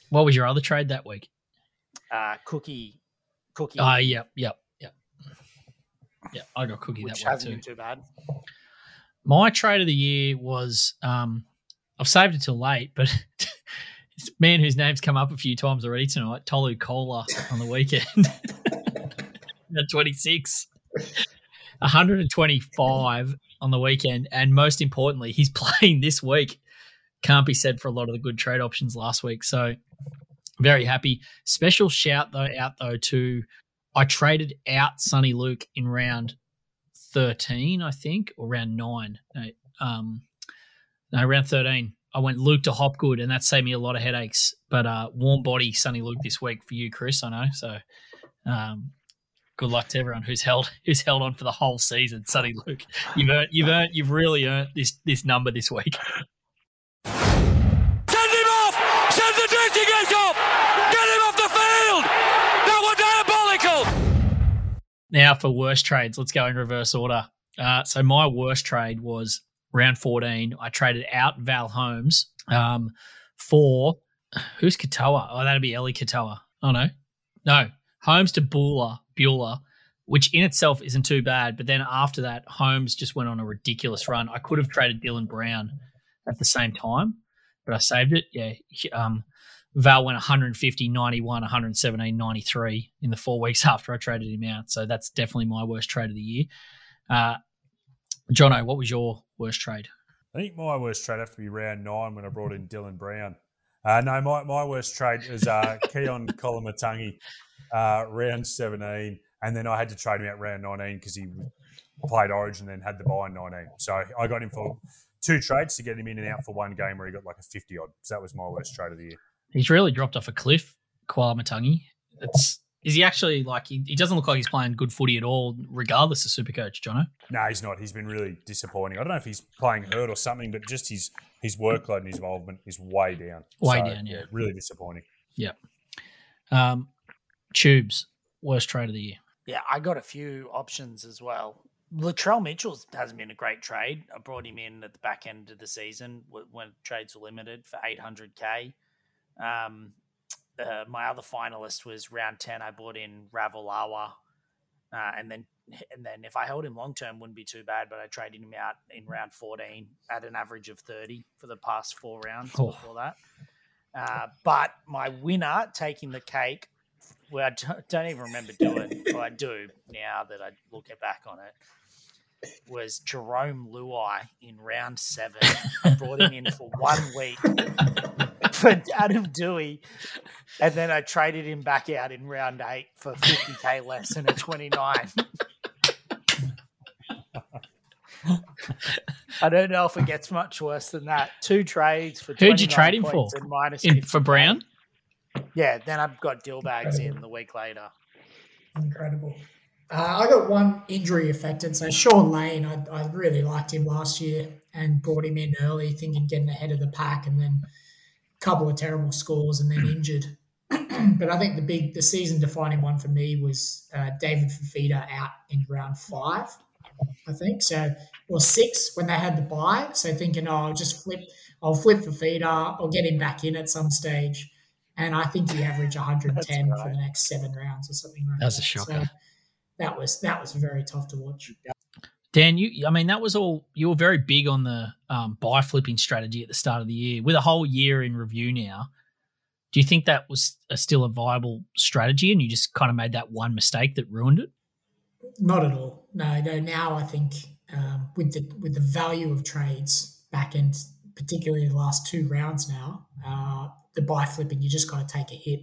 What was your other trade that week? Uh, cookie, cookie, Oh, yep, yep, yep. Yeah, I got cookie which that hasn't too. too bad. My trade of the year was um, I've saved it till late, but it's a man whose name's come up a few times already tonight, Tolu Koula on the weekend. At 26. 125 on the weekend. And most importantly, he's playing this week. Can't be said for a lot of the good trade options last week. So very happy. Special shout though out though to I traded out Sonny Luke in round 13, I think, or round nine. Um, no, round 13. I went Luke to Hopgood, and that saved me a lot of headaches. But uh, warm body Sonny Luke this week for you, Chris. I know. So um, good luck to everyone who's held who's held on for the whole season. Sonny Luke, you've earned, you've earned, you've really earned this this number this week. Send him off! Send the dirty gate off! Get him off the field! That was diabolical! Now for worst trades, let's go in reverse order. Uh, so my worst trade was round 14. I traded out Val Holmes um, for who's Katoa? Oh, that'd be Eli Katoa. Oh no, no Holmes to Bueller, Bueller, which in itself isn't too bad. But then after that, Holmes just went on a ridiculous run. I could have traded Dylan Brown at the same time, but I saved it. Yeah, um, Val went 150, 91, 117, 93 in the four weeks after I traded him out. So that's definitely my worst trade of the year. Uh, Jono, what was your worst trade? I think my worst trade have to be round nine when I brought in Dylan Brown. Uh, no, my, my worst trade was uh, Keaon Koloamatangi, uh, round 17. And then I had to trade him out round 19 because he played Origin and then had the bye in 19. So I got him for two trades to get him in and out for one game where he got like a 50 odd. So that was my worst trade of the year. He's really dropped off a cliff, Koloamatangi. It's is he actually like he, he doesn't look like he's playing good footy at all, regardless of super coach, Jono. No, he's not. He's been really disappointing. I don't know if he's playing hurt or something, but just his his workload and his involvement is way down. Way down, yeah. Really disappointing. Yeah. Um, Tubes, worst trade of the year. Yeah, I got a few options as well. Latrell Mitchell hasn't been a great trade. I brought him in at the back end of the season when trades were limited for 800k. Um, uh, my other finalist was round 10. I bought in Ravalawa. Uh, and then and then if I held him long term, wouldn't be too bad. But I traded him out in round 14 at an average of 30 for the past four rounds Oh. before that. Uh, but my winner taking the cake well, I don't, don't even remember doing. Well, I do now that I look back on it. Was Jarome Luai in round seven? I brought him in for one week for Adam Doueihi, and then I traded him back out in round eight for 50k less and a 29. I don't know if it gets much worse than that. Two trades for Who'd you trade him for? minus In, for Brown? Yeah, then I've got deal bags in the week later. Incredible. Uh, I got one injury affected. So Shaun Lane, I, I really liked him last year and brought him in early, thinking getting ahead of the pack, and then a couple of terrible scores and then injured. but I think the big, the season defining one for me was uh, David Fifita out in round five. I think so, or six when they had the bye. So thinking, oh, I'll just flip, I'll flip Fifita, I'll get him back in at some stage. And I think he averaged 110 for the next seven rounds or something like That's a that. shocker. So that was that was very tough to watch. Dan, you, I mean, that was all, you were very big on the um, bye flipping strategy at the start of the year. With a whole year in review now, do you think that was a, still a viable strategy and you just kind of made that one mistake that ruined it? Not at all. No, no. Now I think um, with the with the value of trades back end, particularly the last two rounds now, uh, the bye flipping, you just got to take a hit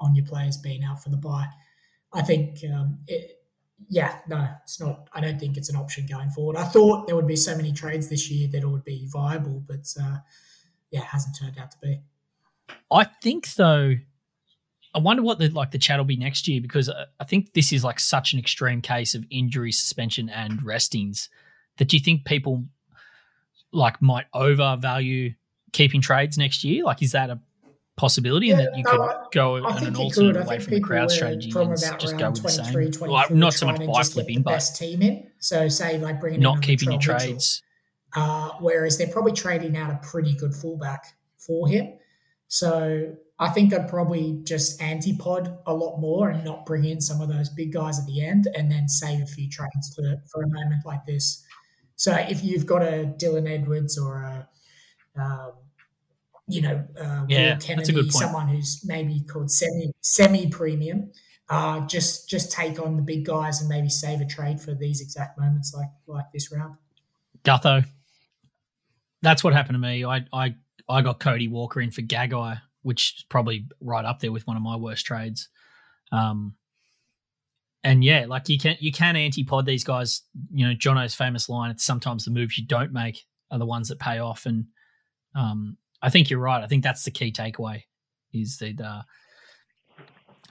on your players being out for the bye. I think, um, it, yeah, no, it's not. I don't think it's an option going forward. I thought there would be so many trades this year that it would be viable, but uh, yeah, it hasn't turned out to be. I think though, I wonder what the like the chat will be next year because I I think this is like such an extreme case of injury, suspension, and restings that do you think people like might overvalue keeping trades next year? Like, is that a possibility, and that you no, could I- go I an alternate away from the crowd strategy and just go with the 23, same? 24, Well, not so much bye flipping, but best team in. So say like bringing not keeping your trades. Uh, whereas they're probably trading out a pretty good fullback for him. So I think they'd probably just antipod a lot more and not bring in some of those big guys at the end and then save a few trades for, for a moment like this. So if you've got a Dylan Edwards or a, um, you know, uh, Yeah, Kennedy, someone who's maybe called semi semi premium, uh, just just take on the big guys and maybe save a trade for these exact moments like like this round. Gutho. That's what happened to me. I I I got Cody Walker in for Gagai, which is probably right up there with one of my worst trades. Um, and yeah, like you can you can anti-pod these guys. You know, Jono's famous line: "It's sometimes the moves you don't make are the ones that pay off." And um, I think you're right. I think that's the key takeaway: is that uh,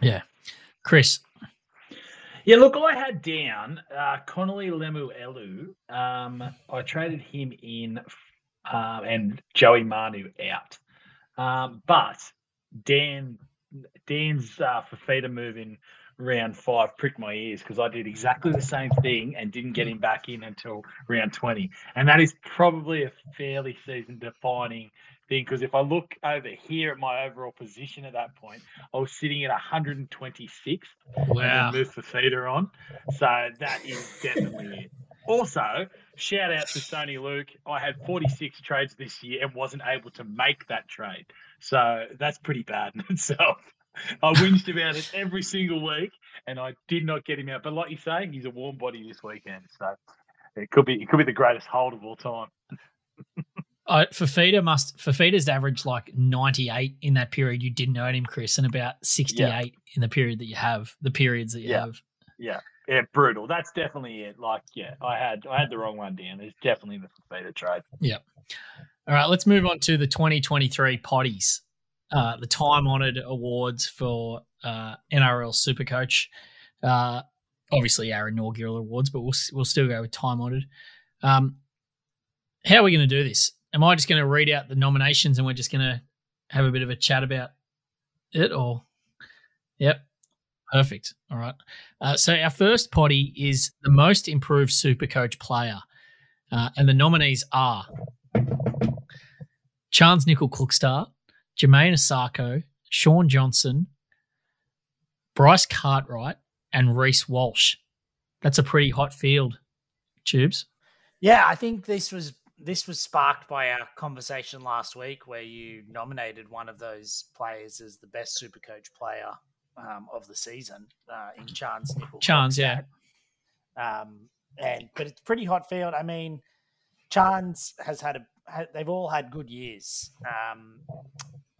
yeah, Chris. Yeah, look, I had down uh, Connelly Lemuelu. Um, I traded him in um, and Joey Manu out. Um, but Dan Dan's uh, Fifita move in round five pricked my ears because I did exactly the same thing and didn't get him back in until round 20. And that is probably a fairly season defining thing because if I look over here at my overall position at that point, I was sitting at 126 and Wow. then move for feeder on. So that is definitely it. Also, shout out to Sony Luke. I had 46 trades this year and wasn't able to make that trade. So that's pretty bad in itself. I whinged about it every single week and I did not get him out. But like you say, he's a warm body this weekend. So it could be it could be the greatest hold of all time. Uh, Fifita must Fifita's averaged like 98 in that period you didn't own him, Chris, and about 68 in the period that you have, the periods that you Yeah. have. Yeah. Yeah, brutal. That's definitely it. Like, yeah, I had I had the wrong one down. It's definitely the Fifita trade. Yeah. All right, let's move on to the 2023 Poddies, uh, the time honored awards for uh, NRL Supercoach. Uh, obviously, our inaugural awards, but we'll we'll still go with time honored. Um, how are we going to do this? Am I just going to read out the nominations and we're just going to have a bit of a chat about it, or? Yep, perfect. All right. Uh, so our first Poddy is the most improved Supercoach player, uh, and the nominees are. Chance Nickel Cookstar, Jamayne Isaako, Shaun Johnson, Bryce Cartwright, and Reece Walsh. That's a pretty hot field, Tubes. Yeah, I think this was this was sparked by our conversation last week where you nominated one of those players as the best Supercoach player um, of the season uh, in Chance Nickel. Chance, yeah. Um, and but it's pretty hot field. I mean, Chance has had a ha- they've all had good years. Um,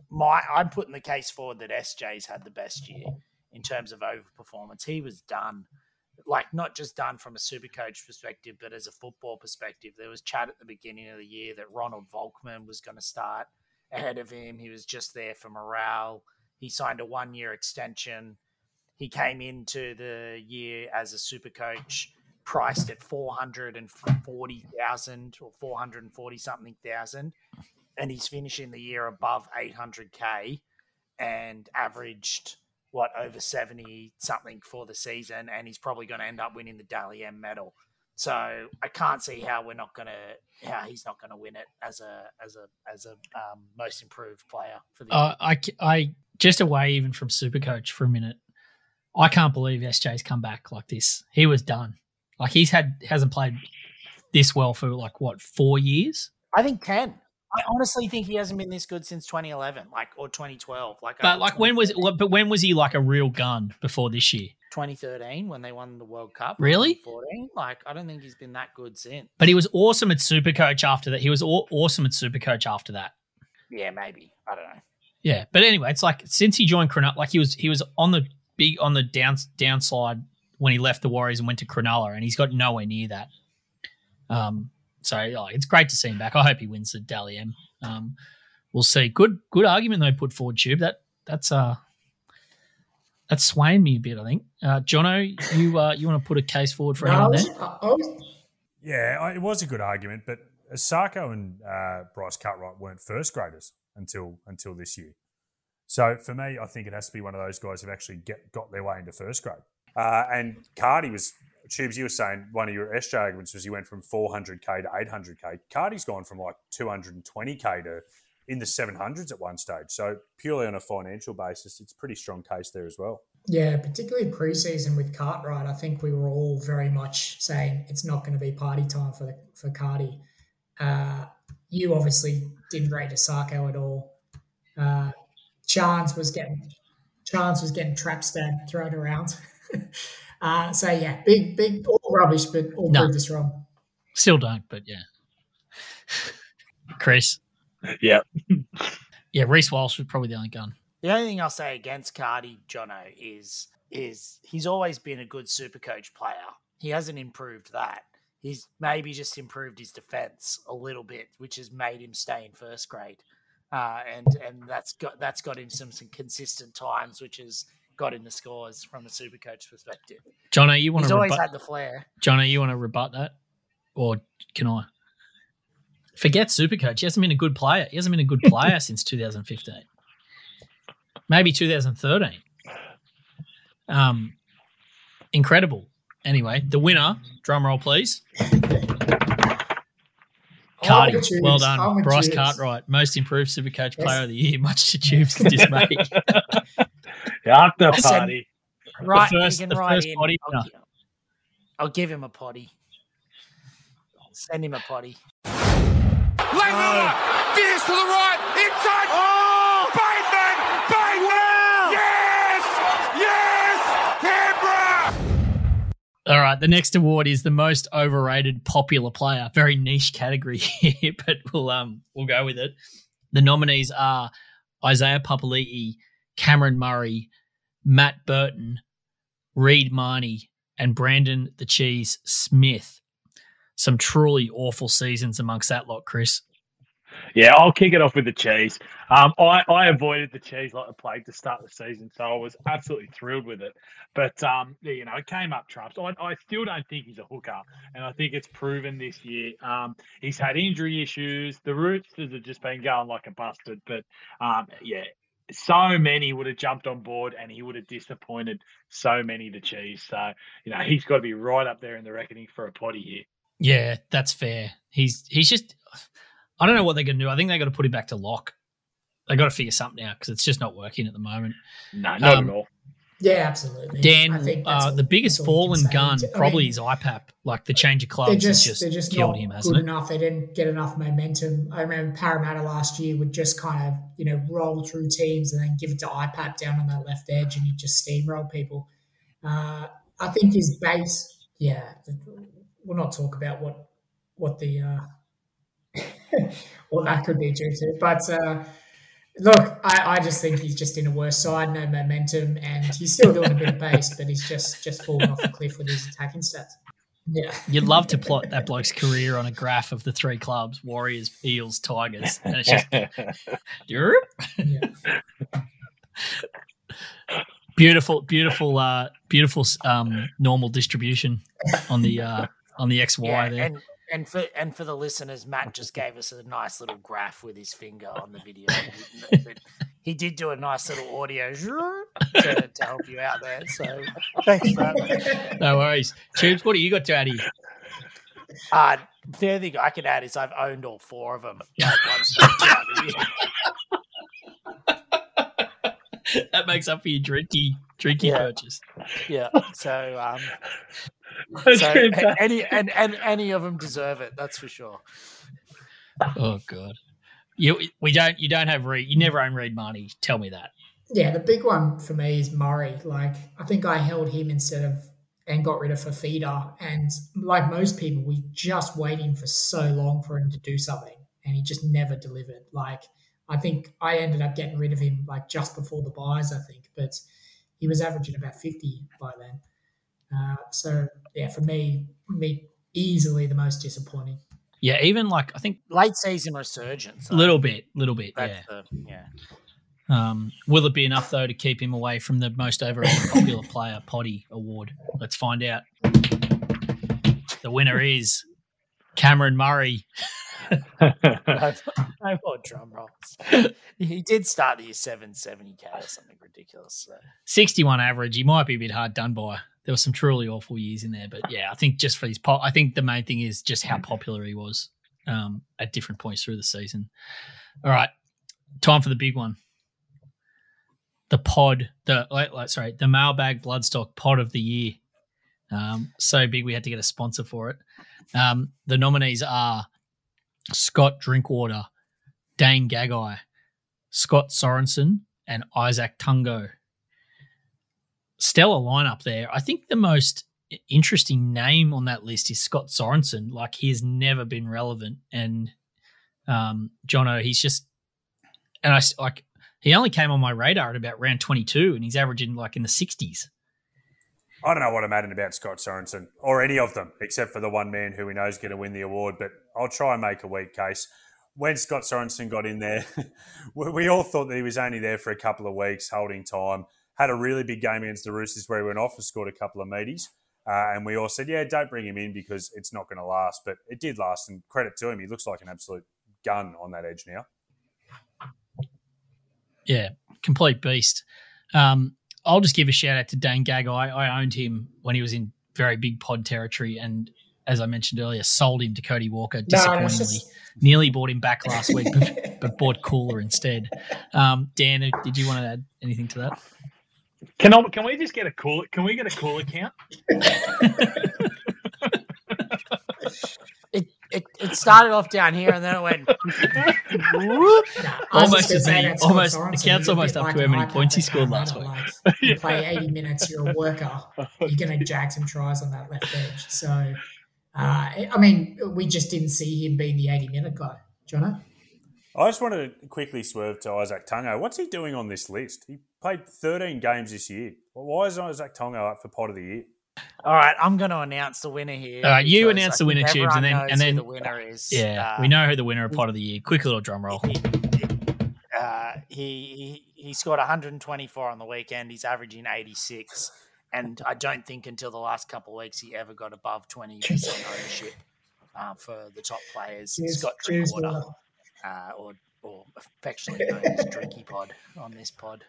my I'm putting the case forward that SJ's had the best year in terms of overperformance. He was done, like not just done from a super coach perspective, but as a football perspective. There was chat at the beginning of the year that Ronald Volkman was going to start ahead of him. He was just there for morale. He signed a one year extension. He came into the year as a super coach priced at 440,000 or 440 something thousand. And he's finishing the year above 800K and averaged what over 70 something for the season. And he's probably going to end up winning the Dally M medal. So I can't see how we're not going to, how he's not going to win it as a, as a, as a um, most improved player for the Uh, I, I just away even from Supercoach for a minute. I can't believe SJ's come back like this. He was done. Like he's had hasn't played this well for like what four years. I think 10. I honestly think he hasn't been this good since 2011, like or 2012. Like, But like when was but when was he like a real gun before this year? 2013 when they won the World Cup? Really? 14. Like I don't think he's been that good since. But he was awesome at Supercoach after that. He was aw- awesome at Supercoach after that. Yeah, maybe. I don't know. Yeah, but anyway, it's like since he joined Cronulla, like he was he was on the big on the down downside when he left the Warriors and went to Cronulla, and he's got nowhere near that. Um, so like, it's great to see him back. I hope he wins the Dally M. Um, we'll see. Good good argument they put forward, Tube. That that's uh that's swaying me a bit. I think. Uh, Jono, you uh, you want to put a case forward for No, I anyone there? I, I was, Yeah, it was a good argument, but Isaako and uh, Bryce Cartwright weren't first graders until until this year. So for me, I think it has to be one of those guys who've actually get, got their way into first grade. Uh, and Cardi was, Tubes, you were saying one of your SJ arguments was you went from 400k to 800k. Cardi's gone from like 220k to in the 700s at one stage. So purely on a financial basis, it's pretty strong case there as well. yeah, particularly preseason with Cartwright. I think we were all very much saying it's not going to be party time for for Cardi. Uh, you obviously didn't rate Isaako at all. Uh, Chance was getting Chance was getting trap stabbed thrown around. uh, so yeah, big big all rubbish, but all No. proved us wrong. Still don't, but yeah. Chris, Yeah. yeah, Reece Walsh was probably the only gun. The only thing I'll say against Cardi, Jono, is is he's always been a good super coach player. He hasn't improved that. He's maybe just improved his defense a little bit, which has made him stay in first grade. Uh, and and that's got that's got him some, some consistent times, which has got in the scores from a super coach perspective. Jono, you want He's to always rebut? had the flair. Jono, you want to rebut that, or can I? Forget Supercoach. He hasn't been a good player. He hasn't been a good player since 2015, maybe 2013. Um, incredible. Anyway, the winner. Drum roll, please. Cardi, I'm well done. I'm Bryce Cartwright, most improved Supercoach Yes. Player of the Year, much to Tube's dismay. After Listen, party. Right, first- you the can write first in. Poddy I'll, winner. I'll give him a Poddy. Send him a Poddy. Langmiller, veers to the right, inside. Oh! Bateman! Bateman! Yes! Yes! Canberra! All right, the next award is the most overrated popular player. Very niche category here, but we'll um we'll go with it. The nominees are Isaiah Papali'i, Cameron Murray, Matt Burton, Reed Mahoney, and Brandon the Cheese Smith. Some truly awful seasons amongst that lot, Chris. Yeah, I'll kick it off with the cheese. Um, I, I avoided the cheese like the plague to start the season, so I was absolutely thrilled with it. But um, you know, it came up trumps. I, I still don't think he's a hooker, and I think it's proven this year. Um, he's had injury issues. The Roosters have just been going like a busted. But um, yeah, so many would have jumped on board, and he would have disappointed so many to cheese. So you know, he's got to be right up there in the reckoning for a Poddy here. Yeah, that's fair. He's he's just I don't know what they're going to do. I think they got to put him back to lock. They got to figure something out because it's just not working at the moment. No, not Um, at all. Yeah, absolutely. Dan, I think uh, the biggest that's all we fallen gun probably mean, is IPAP. Like the change of clubs just, has just, they're just killed him, good hasn't it? enough. They didn't get enough momentum. I remember Parramatta last year would just kind of you know roll through teams and then give it to IPAP down on that left edge, and he'd just steamroll people. Uh, I think his base, yeah. We'll not talk about what what the uh, what that could be due to, but. Look, I, I just think he's just in a worse side, no momentum, and he's still doing a bit of base, but he's just just falling off a cliff with his attacking stats. Yeah. You'd love to plot that bloke's career on a graph of the three clubs: Warriors, Eels, Tigers, and it's just Europe. Yeah. Beautiful, beautiful, uh, beautiful um, normal distribution on the uh, on the XY Yeah, there. and and for and for the listeners, Matt just gave us a nice little graph with his finger on the video. He did do a nice little audio to, to help you out there. So thanks for that. No worries. Tubes, what do you got to add here? Uh, the only thing I can add is I've owned all four of them. Like one stage throughout the year. that makes up for your drinky, drinky Yeah. purchase. Yeah. So um, That's so any and, and any of them deserve it. That's for sure. Oh god, you we don't you don't have Reed. You never own Reed Mahoney. Tell me that. Yeah, the big one for me is Murray. Like, I think I held him instead of and got rid of Fifita. And like most people, we just waiting for so long for him to do something, and he just never delivered. Like, I think I ended up getting rid of him like just before the byes, I think, but he was averaging about fifty by then. Uh, so yeah, for me, me easily the most disappointing. Yeah, even like I think Late season resurgence. a little bit, little bit. Yeah. The, yeah. Um, will it be enough though to keep him away from the most overrated popular player Poddy award? Let's find out. The winner is Cameron Murray. no, no more drum rolls. he did start the year 770k or something ridiculous. So. 61 average. He might be a bit hard done by. There were some truly awful years in there, but yeah, I think just for his pop, I think the main thing is just how popular he was um, at different points through the season. All right, time for the big one. The pod, the like, like, sorry, the mailbag bloodstock pod of the year. Um, so big we had to get a sponsor for it. Um, the nominees are Scott Drinkwater, Dane Gagai, Scott Sorensen, and Isaac Tungo stellar lineup there. I think the most interesting name on that list is Scott Sorensen. Like he has never been relevant, and um, Jono, he's just and I like he only came on my radar at about round twenty two, and he's averaging like in the sixties. I don't know what I'm adding about Scott Sorensen or any of them, except for the one man who we know is going to win the award. But I'll try and make a weak case. When Scott Sorensen got in there, we we all thought that he was only there for a couple of weeks, holding time. Had a really big game against the Roosters where he went off and scored a couple of meaties. Uh, and we all said, yeah, don't bring him in because it's not going to last. But it did last, and credit to him. He looks like an absolute gun on that edge now. Yeah, complete beast. Um, I'll just give a shout out to Dane Gagai. I owned him when he was in very big pod territory, and as I mentioned earlier, sold him to Cody Walker No, no, disappointingly. just- Nearly bought him back last week, but, but bought Koula instead. Um, Dan, did you want to add anything to that? Can I, can we just get a cool? Can we get a cool account? It, it it started off down here and then it went. whoop. Nah, Almost as many- almost- the count's almost bit up to like how many points he scored last Parramatta, Like, you play 80 minutes, you're a worker, you're going to jag some tries on that left edge. So, uh, I mean, we just didn't see him being the 80 minute guy. Jono? I just wanted to quickly swerve to Isaac Tungo. What's he doing on this list? He played 13 games this year. Well, why is Isaac Tungo up for pod of the year? All right, I'm going to announce the winner here. All right, you announce the winner, Tubes, and then- knows and who then- the winner is. Yeah, Uh, we know who the winner of pod of the year. Quick little drum roll. Uh, he, he he scored 124 on the weekend. He's averaging 86, and I don't think until the last couple of weeks he ever got above 20 percent ownership uh, for the top players. Cheers- Scott cheers, Drinkwater, Water. Uh, or or affectionately known as Drinky Pod on this pod.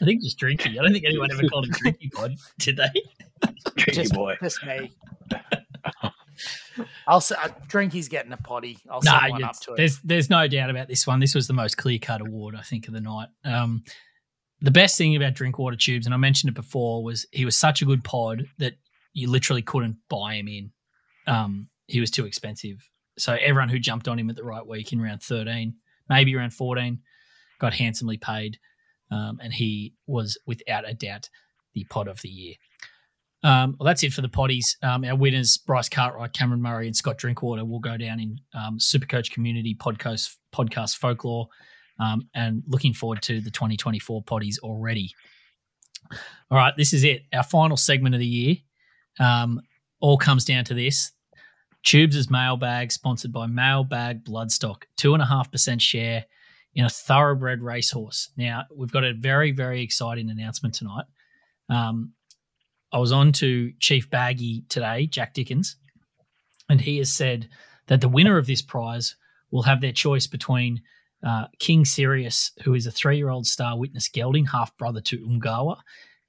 I think just drinky. I don't think anyone ever called him drinky pod, did they? Tricky Just, boy. just me. I'll say uh, Drinky's getting a Poddy. I'll No, send one up it's- to him. there's there's no doubt about this one. This was the most clear cut award I think of the night. Um, the best thing about Drinkwater Tubes, and I mentioned it before, was he was such a good pod that you literally couldn't buy him in. Um, he was too expensive. So everyone who jumped on him at the right week in round 13, maybe around 14, got handsomely paid. Um, and he was without a doubt the pod of the year. Um, well, that's it for the Poddies. Um, our winners, Bryce Cartwright, Cameron Murray, and Scott Drinkwater, will go down in um, Supercoach Community podcast, podcast folklore. Um, and looking forward to the 2024 Poddies already. All right, this is it. Our final segment of the year. Um, all comes down to this. Tubes' is mailbag, sponsored by Mailbag Bloodstock, two and a half percent share in a thoroughbred racehorse. Now we've got a very, very exciting announcement tonight. Um, I was on to Chief Baggy today, Jack Dickens, and he has said that the winner of this prize will have their choice between uh, King Sirius, who is a three-year-old star witness gelding, half brother to Umgawa,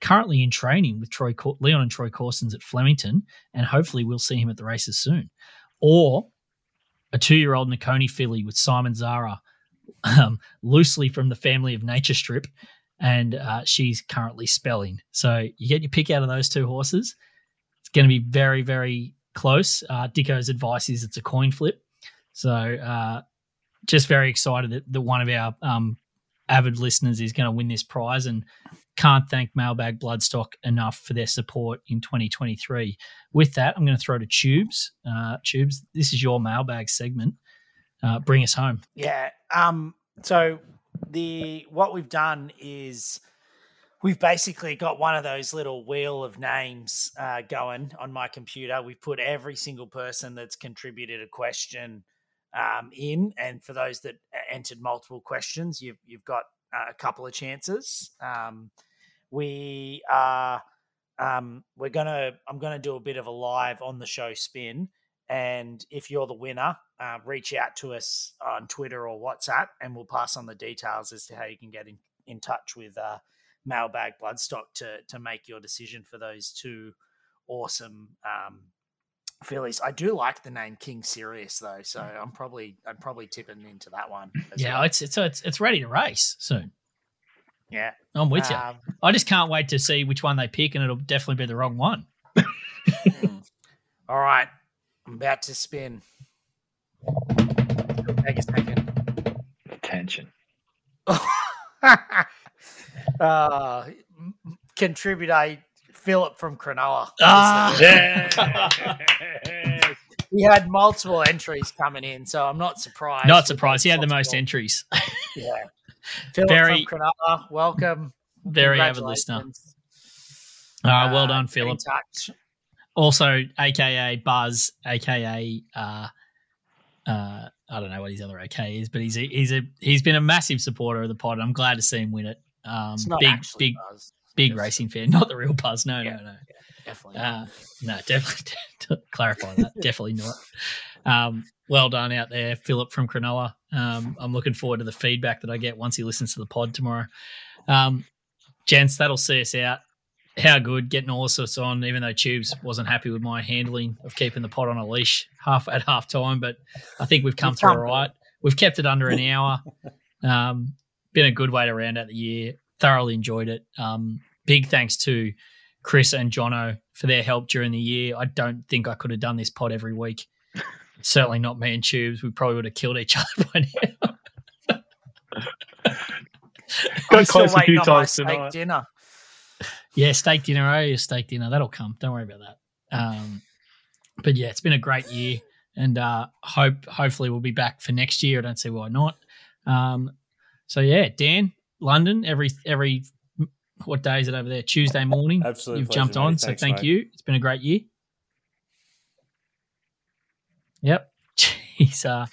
currently in training with Troy Leon and Troy Corsons at Flemington, and hopefully we'll see him at the races soon, or a two-year-old Nicconi filly with Simon Zahra, um, loosely from the family of Nature Strip, and uh, she's currently spelling. So you get your pick out of those two horses. It's going to be very, very close. Uh, Dicko's advice is it's a coin flip. So uh, just very excited that, that one of our um, avid listeners is going to win this prize and can't thank Mailbag Bloodstock enough for their support in 2023. With that, I'm going to throw to Tubes. Uh, Tubes, this is your mailbag segment. Uh, bring us home. Yeah. Um. So the what we've done is we've basically got one of those little wheel of names uh, going on my computer. We've put every single person that's contributed a question um, in, and for those that entered multiple questions, you've you've got uh, a couple of chances. Um, we are um, we're gonna I'm gonna do a bit of a live on the show spin, and if you're the winner, uh, reach out to us on Twitter or WhatsApp, and we'll pass on the details as to how you can get in, in touch with uh, Mailbag Bloodstock to to make your decision for those two awesome um, fillies. I do like the name King Sirius though, so I'm probably I'm probably tipping into that one. Yeah, well. it's it's it's it's ready to race soon. Yeah, I'm with you. Um, I just can't wait to see which one they pick, and it'll definitely be the wrong one. all right, I'm about to spin. Take a second. Attention. uh, contributor Philip from Cronulla. Ah! Yes. He had multiple entries coming in, so I'm not surprised. Not surprised. He had the most entries. Yeah. Philip Very- from Cronulla, welcome. Very avid listener. Uh, well done, Philip. Also, AKA Buzz, AKA uh, uh, I don't know what his other AK is, but he's a, he's a he's been a massive supporter of the pod. and I'm glad to see him win it. Um, big big Buzz. Big racing fan, not the real Buzz. No, Yeah. no, no. Definitely. Uh, no, definitely clarify that. definitely not. Um, well done out there, Philip from Cronulla. Um, I'm looking forward to the feedback that I get once he listens to the pod tomorrow. Um, gents, that'll see us out. How good getting all of us on, even though Tubes wasn't happy with my handling of keeping the pod on a leash half at half time, but I think we've come We've through all right. We've kept it under an hour. Um, been a good way to round out the year. Thoroughly enjoyed it. Um, big thanks to Chris and Jono for their help during the year. I don't think I could have done this pod every week. Certainly not me and Tubes. We probably would have killed each other by now. Got I'm still close a few times steak tonight. dinner. yeah, steak dinner. Oh, yeah, steak dinner. That'll come. Don't worry about that. Um, but yeah, it's been a great year, and uh, hope hopefully we'll be back for next year. I don't see why not. Um, so yeah, Dan, London every every what day is it over there? Tuesday morning. Absolute You've pleasure, jumped on, mate. so Thanks, thank mate. you. It's been a great year. Yep. He's uh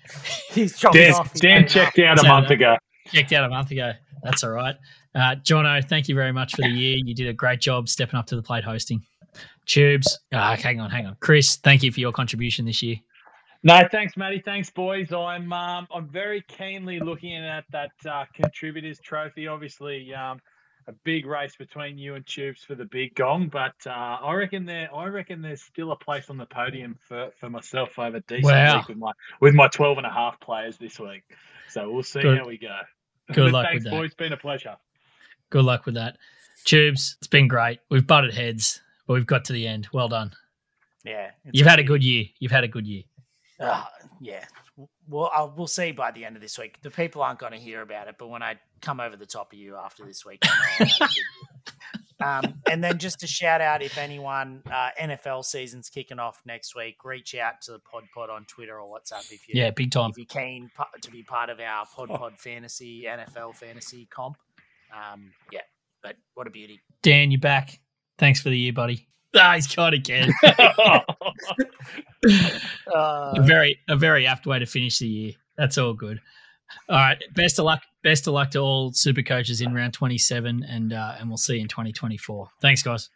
He's chopping Dan, off. He's Dan checked up. out a month ago. checked out a month ago. That's all right. Uh, Jono, thank you very much for the year. You did a great job stepping up to the plate hosting. Tubes, uh, hang on, hang on. Chris, thank you for your contribution this year. No, thanks, Matty. Thanks, boys. I'm um, I'm very keenly looking at that uh, contributors trophy. Obviously, um, a big race between you and Tubes for the big gong, but uh, I reckon there I reckon there's still a place on the podium for, for myself over decent Wow. week with my with my 12 and a half players this week. So we'll see Good. how we go. Good But luck thanks, with that. boys. Been a pleasure. Good luck with that. Tubes, it's been great. We've butted heads, but we've got to the end. Well done. Yeah, You've had a good year. You've had a good year. Uh, yeah. Well, I'll, we'll see by the end of this week. The people aren't going to hear about it, but when I come over the top of you after this week, I know I've had a good year. um, and then just a shout out if anyone uh, NFL season's kicking off next week, reach out to the Pod Pod on Twitter or WhatsApp if you Yeah, big time. if you're keen to be part of our Pod Pod Fantasy NFL Fantasy comp. Um, yeah, but what a beauty. Dan, you're back. Thanks for the year, buddy. Ah, he's got again. Uh, a very a very apt way to finish the year. That's all good. All right. Best of luck. Best of luck to all super coaches in round 27 and uh, and we'll see you in 2024. Thanks guys.